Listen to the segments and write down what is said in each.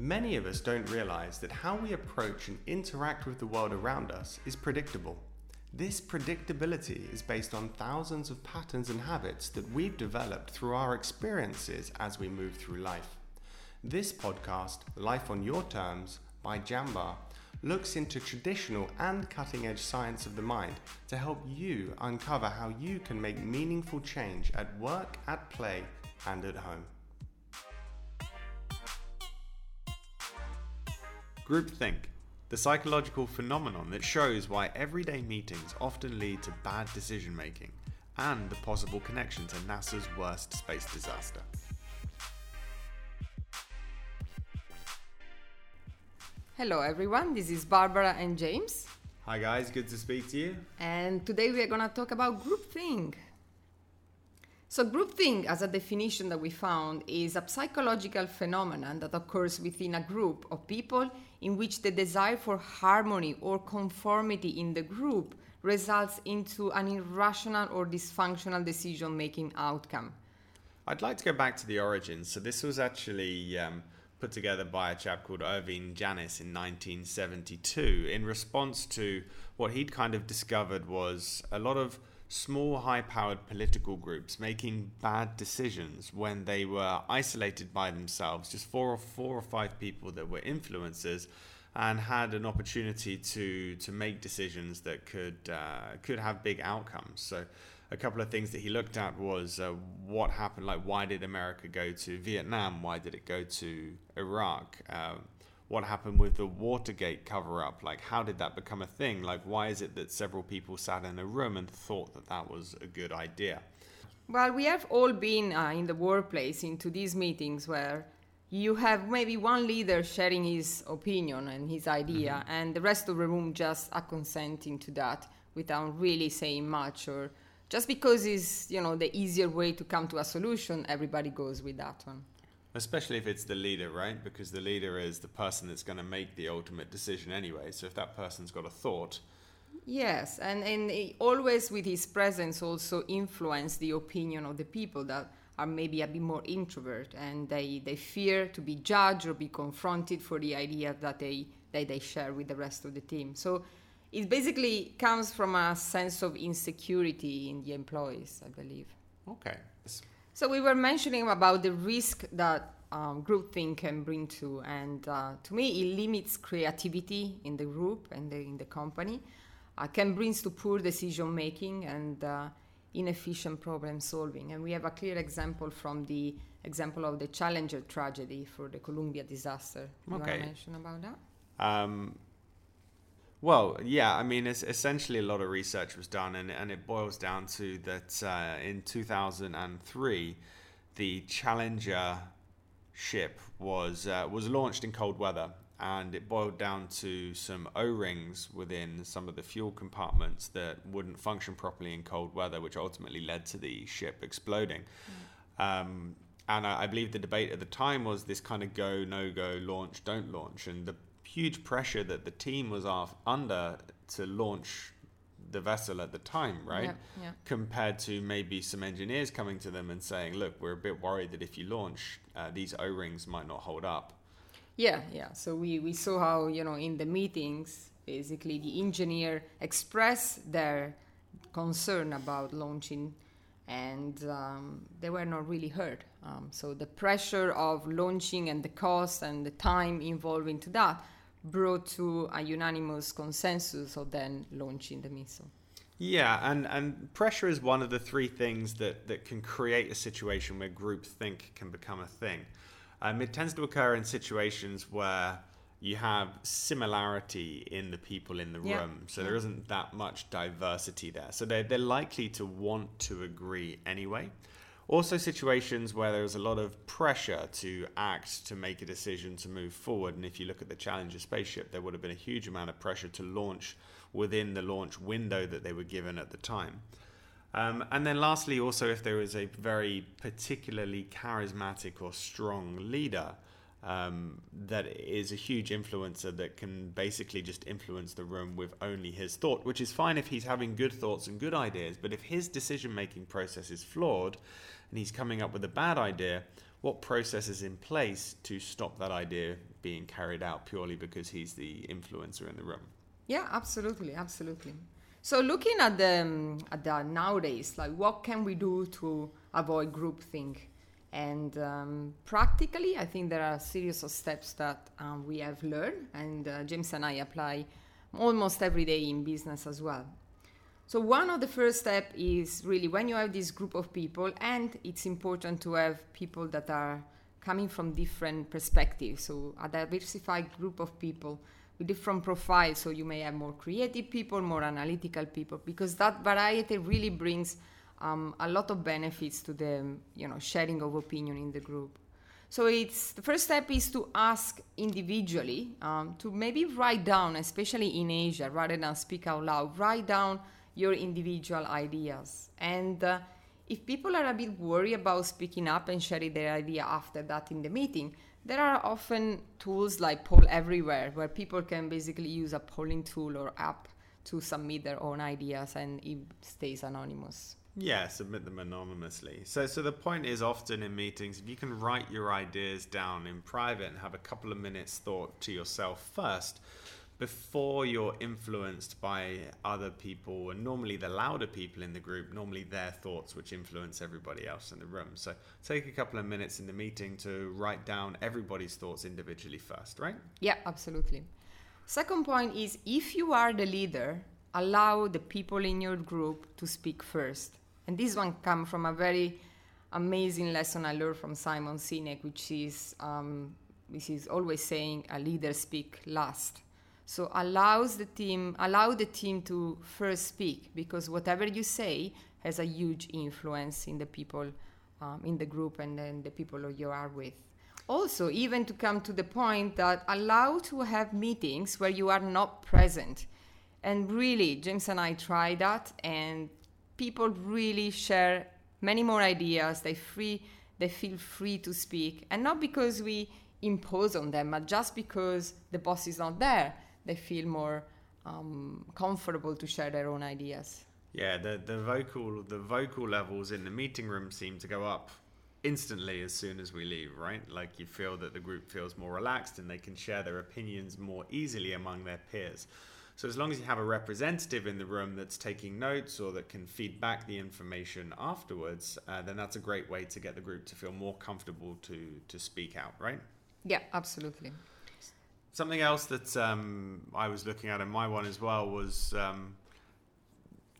Many of us don't realize that how we approach and interact with the world around us is predictable. This predictability is based on thousands of patterns and habits that we've developed through our experiences as we move through life. This podcast, Life on Your Terms by Jambar, looks into traditional and cutting edge science of the mind to help you uncover how you can make meaningful change at work, at play, and at home. Groupthink, the psychological phenomenon that shows why everyday meetings often lead to bad decision making and the possible connection to NASA's worst space disaster. Hello everyone, this is Barbara and James. Hi guys, good to speak to you. And today we are going to talk about groupthink. So, groupthink, as a definition that we found, is a psychological phenomenon that occurs within a group of people in which the desire for harmony or conformity in the group results into an irrational or dysfunctional decision making outcome. I'd like to go back to the origins. So, this was actually um, put together by a chap called Irving Janis in 1972 in response to what he'd kind of discovered was a lot of small, high powered political groups making bad decisions when they were isolated by themselves, just four or four or five people that were influencers and had an opportunity to to make decisions that could uh, could have big outcomes. So a couple of things that he looked at was uh, what happened like why did America go to Vietnam why did it go to Iraq um, what happened with the Watergate cover up? Like, how did that become a thing? Like, why is it that several people sat in a room and thought that that was a good idea? Well, we have all been uh, in the workplace into these meetings where you have maybe one leader sharing his opinion and his idea, mm-hmm. and the rest of the room just are consenting to that without really saying much or just because it's you know the easier way to come to a solution everybody goes with that one Especially if it's the leader, right? Because the leader is the person that's going to make the ultimate decision anyway. So if that person's got a thought. Yes, and, and always with his presence also influence the opinion of the people that are maybe a bit more introvert and they, they fear to be judged or be confronted for the idea that they, that they share with the rest of the team. So it basically comes from a sense of insecurity in the employees, I believe. Okay. So we were mentioning about the risk that um, groupthink can bring to, and uh, to me, it limits creativity in the group and the, in the company. Uh, can bring to poor decision making and uh, inefficient problem solving. And we have a clear example from the example of the Challenger tragedy for the Columbia disaster. You okay. want to mention about that? Um, well, yeah, I mean, it's essentially a lot of research was done, and, and it boils down to that uh, in 2003, the Challenger ship was uh, was launched in cold weather, and it boiled down to some O-rings within some of the fuel compartments that wouldn't function properly in cold weather, which ultimately led to the ship exploding. Mm. Um, and I, I believe the debate at the time was this kind of go, no go, launch, don't launch, and the huge pressure that the team was off under to launch the vessel at the time, right? Compared to maybe some engineers coming to them and saying, "Look, we're a bit worried that if you launch, uh, these O-rings might not hold up." Yeah, yeah. So we we saw how you know in the meetings, basically the engineer expressed their concern about launching, and um, they were not really heard. Um, so the pressure of launching and the cost and the time involved into that brought to a unanimous consensus of then launching the missile. Yeah, and, and pressure is one of the three things that, that can create a situation where groupthink can become a thing. Um, it tends to occur in situations where you have similarity in the people in the yeah. room. So yeah. there isn't that much diversity there. So they're, they're likely to want to agree anyway. Also, situations where there's a lot of pressure to act, to make a decision, to move forward. And if you look at the Challenger spaceship, there would have been a huge amount of pressure to launch within the launch window that they were given at the time. Um, and then, lastly, also, if there is a very particularly charismatic or strong leader um, that is a huge influencer that can basically just influence the room with only his thought, which is fine if he's having good thoughts and good ideas. But if his decision making process is flawed and he's coming up with a bad idea, what process is in place to stop that idea being carried out purely because he's the influencer in the room? Yeah, absolutely, absolutely. So looking at the um, at the nowadays, like what can we do to avoid groupthink? And um, practically, I think there are a series of steps that um, we have learned, and uh, James and I apply almost every day in business as well. So one of the first step is really when you have this group of people, and it's important to have people that are coming from different perspectives. So a diversified group of people with different profiles. So you may have more creative people, more analytical people, because that variety really brings um, a lot of benefits to the you know sharing of opinion in the group. So it's the first step is to ask individually um, to maybe write down, especially in Asia, rather than speak out loud. Write down your individual ideas. And uh, if people are a bit worried about speaking up and sharing their idea after that in the meeting, there are often tools like Poll Everywhere where people can basically use a polling tool or app to submit their own ideas and it stays anonymous. Yeah, submit them anonymously. So, so the point is often in meetings, if you can write your ideas down in private and have a couple of minutes thought to yourself first, before you're influenced by other people and normally the louder people in the group normally their thoughts which influence everybody else in the room. So take a couple of minutes in the meeting to write down everybody's thoughts individually first right? Yeah absolutely. Second point is if you are the leader allow the people in your group to speak first. And this one comes from a very amazing lesson i learned from simon sinek which is um, this is always saying a leader speak last so allows the team allow the team to first speak because whatever you say has a huge influence in the people um, in the group and then the people you are with. Also, even to come to the point that allow to have meetings where you are not present. And really, James and I try that, and people really share many more ideas. They free, they feel free to speak, and not because we impose on them, but just because the boss is not there they feel more um, comfortable to share their own ideas. Yeah, the the vocal the vocal levels in the meeting room seem to go up instantly as soon as we leave, right? Like you feel that the group feels more relaxed and they can share their opinions more easily among their peers. So as long as you have a representative in the room that's taking notes or that can feed back the information afterwards, uh, then that's a great way to get the group to feel more comfortable to to speak out, right? Yeah, absolutely. Something else that um, I was looking at in my one as well was um,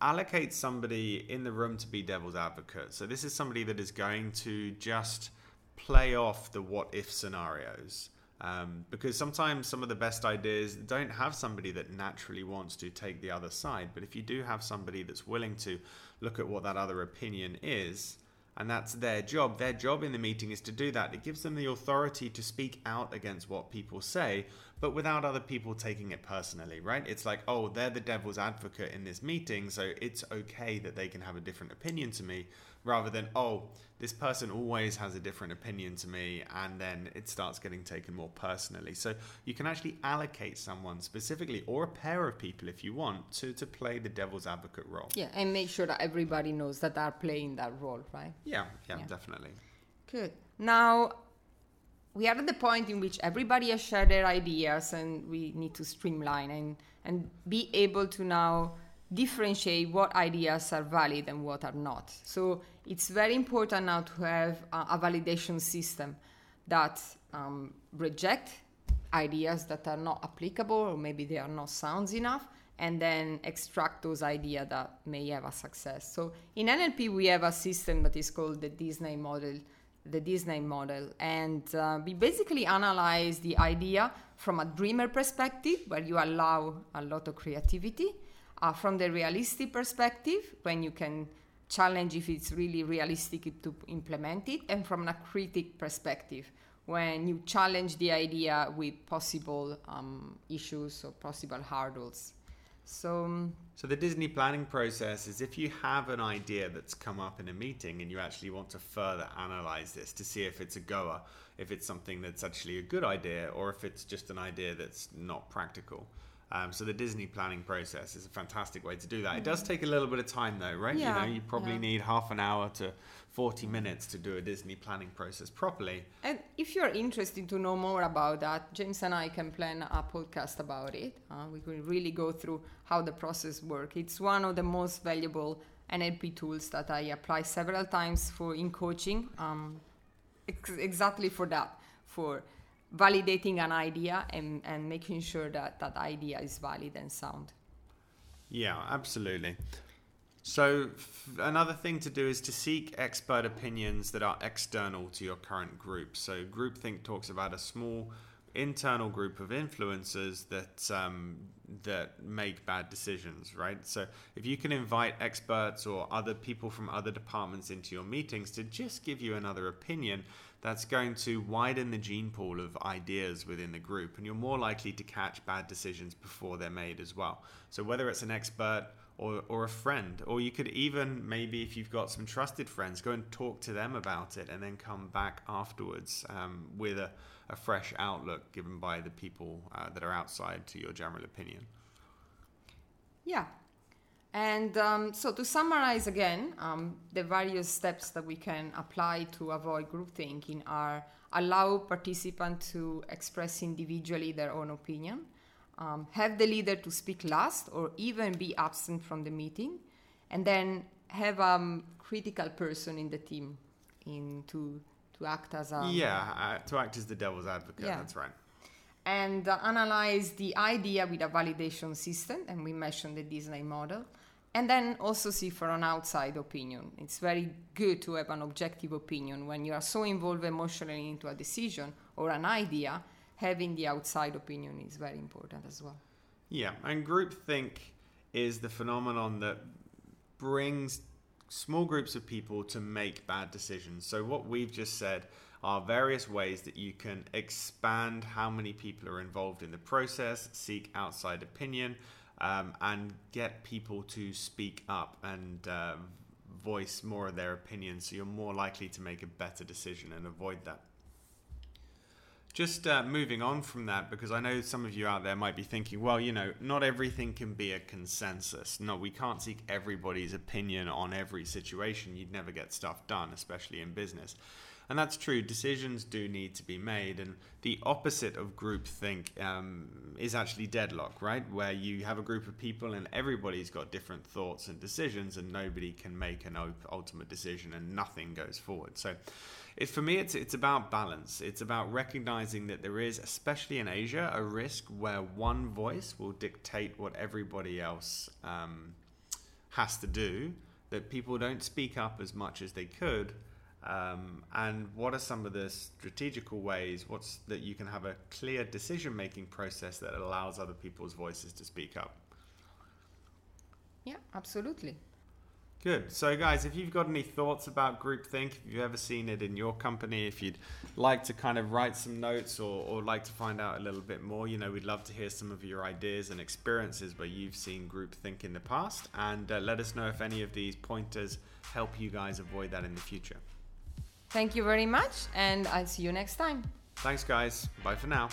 allocate somebody in the room to be devil's advocate. So this is somebody that is going to just play off the what if scenarios. Um, because sometimes some of the best ideas don't have somebody that naturally wants to take the other side. But if you do have somebody that's willing to look at what that other opinion is, and that's their job. Their job in the meeting is to do that. It gives them the authority to speak out against what people say, but without other people taking it personally, right? It's like, oh, they're the devil's advocate in this meeting, so it's okay that they can have a different opinion to me, rather than, oh, this person always has a different opinion to me, and then it starts getting taken more personally. So you can actually allocate someone specifically, or a pair of people if you want, to, to play the devil's advocate role. Yeah, and make sure that everybody knows that they're playing that role, right? Yeah, yeah, yeah. definitely. Good. Now, we are at the point in which everybody has shared their ideas and we need to streamline and, and be able to now differentiate what ideas are valid and what are not. So it's very important now to have a, validation system that um, reject ideas that are not applicable or maybe they are not sounds enough and then extract those ideas that may have a success. So in NLP we have a system that is called the Disney model the Disney model, and uh, we basically analyze the idea from a dreamer perspective, where you allow a lot of creativity, uh, from the realistic perspective, when you can challenge if it's really realistic to implement it, and from a critic perspective, when you challenge the idea with possible um, issues or possible hurdles. So, um, so the Disney planning process is if you have an idea that's come up in a meeting and you actually want to further analyze this to see if it's a goer, if it's something that's actually a good idea, or if it's just an idea that's not practical. Um, so the Disney planning process is a fantastic way to do that. It does take a little bit of time though, right? Yeah, You know, you probably yeah. need half an hour to 40 minutes to do a Disney planning process properly. And if you're interested to know more about that, James and I can plan a podcast about it. Uh, we can really go through how the process works. It's one of the most valuable NLP tools that I apply several times for in coaching. Um, ex- exactly for that, for validating an idea and, and making sure that that idea is valid and sound. Yeah, absolutely. So, f- another thing to do is to seek expert opinions that are external to your current group. So, groupthink talks about a small internal group of influencers that um, that make bad decisions, right? So, if you can invite experts or other people from other departments into your meetings to just give you another opinion, that's going to widen the gene pool of ideas within the group, and you're more likely to catch bad decisions before they're made as well. So, whether it's an expert or, or a friend, or you could even maybe if you've got some trusted friends, go and talk to them about it, and then come back afterwards um, with a, a fresh outlook given by the people uh, that are outside to your general opinion. Yeah. And um, so to summarize again, um, the various steps that we can apply to avoid group thinking are allow participants to express individually their own opinion, um, have the leader to speak last or even be absent from the meeting, and then have a um, critical person in the team in to, to act as a yeah, uh, to act as the devil's advocate. Yeah. That's right. and uh, analyze the idea with a validation system and we mentioned the disney model and then also see for an outside opinion it's very good to have an objective opinion when you are so involved emotionally into a decision or an idea having the outside opinion is very important as well Yeah, and groupthink is the phenomenon that brings small groups of people to make bad decisions. So, what we've just said are various ways that you can expand how many people are involved in the process, seek outside opinion, um, and get people to speak up and uh, voice more of their opinions. So, you're more likely to make a better decision and avoid that. Just uh, moving on from that, because I know some of you out there might be thinking, well, you know, not everything can be a consensus. No, we can't seek everybody's opinion on every situation. You'd never get stuff done, especially in business. And that's true. Decisions do need to be made. And the opposite of groupthink um, is actually deadlock, right? Where you have a group of people and everybody's got different thoughts and decisions, and nobody can make an ultimate decision and nothing goes forward. So, it, for me, it's, it's about balance. It's about recognizing that there is, especially in Asia, a risk where one voice will dictate what everybody else um, has to do, that people don't speak up as much as they could. Um, and what are some of the strategical ways what's that you can have a clear decision making process that allows other people's voices to speak up yeah absolutely Good. So, guys, if you've got any thoughts about groupthink, if you've ever seen it in your company, if you'd like to kind of write some notes or, or like to find out a little bit more, you know, we'd love to hear some of your ideas and experiences where you've seen groupthink in the past. And uh, let us know if any of these pointers help you guys avoid that in the future. thank you very much and i'll see you next time Thanks, guys. Bye for now.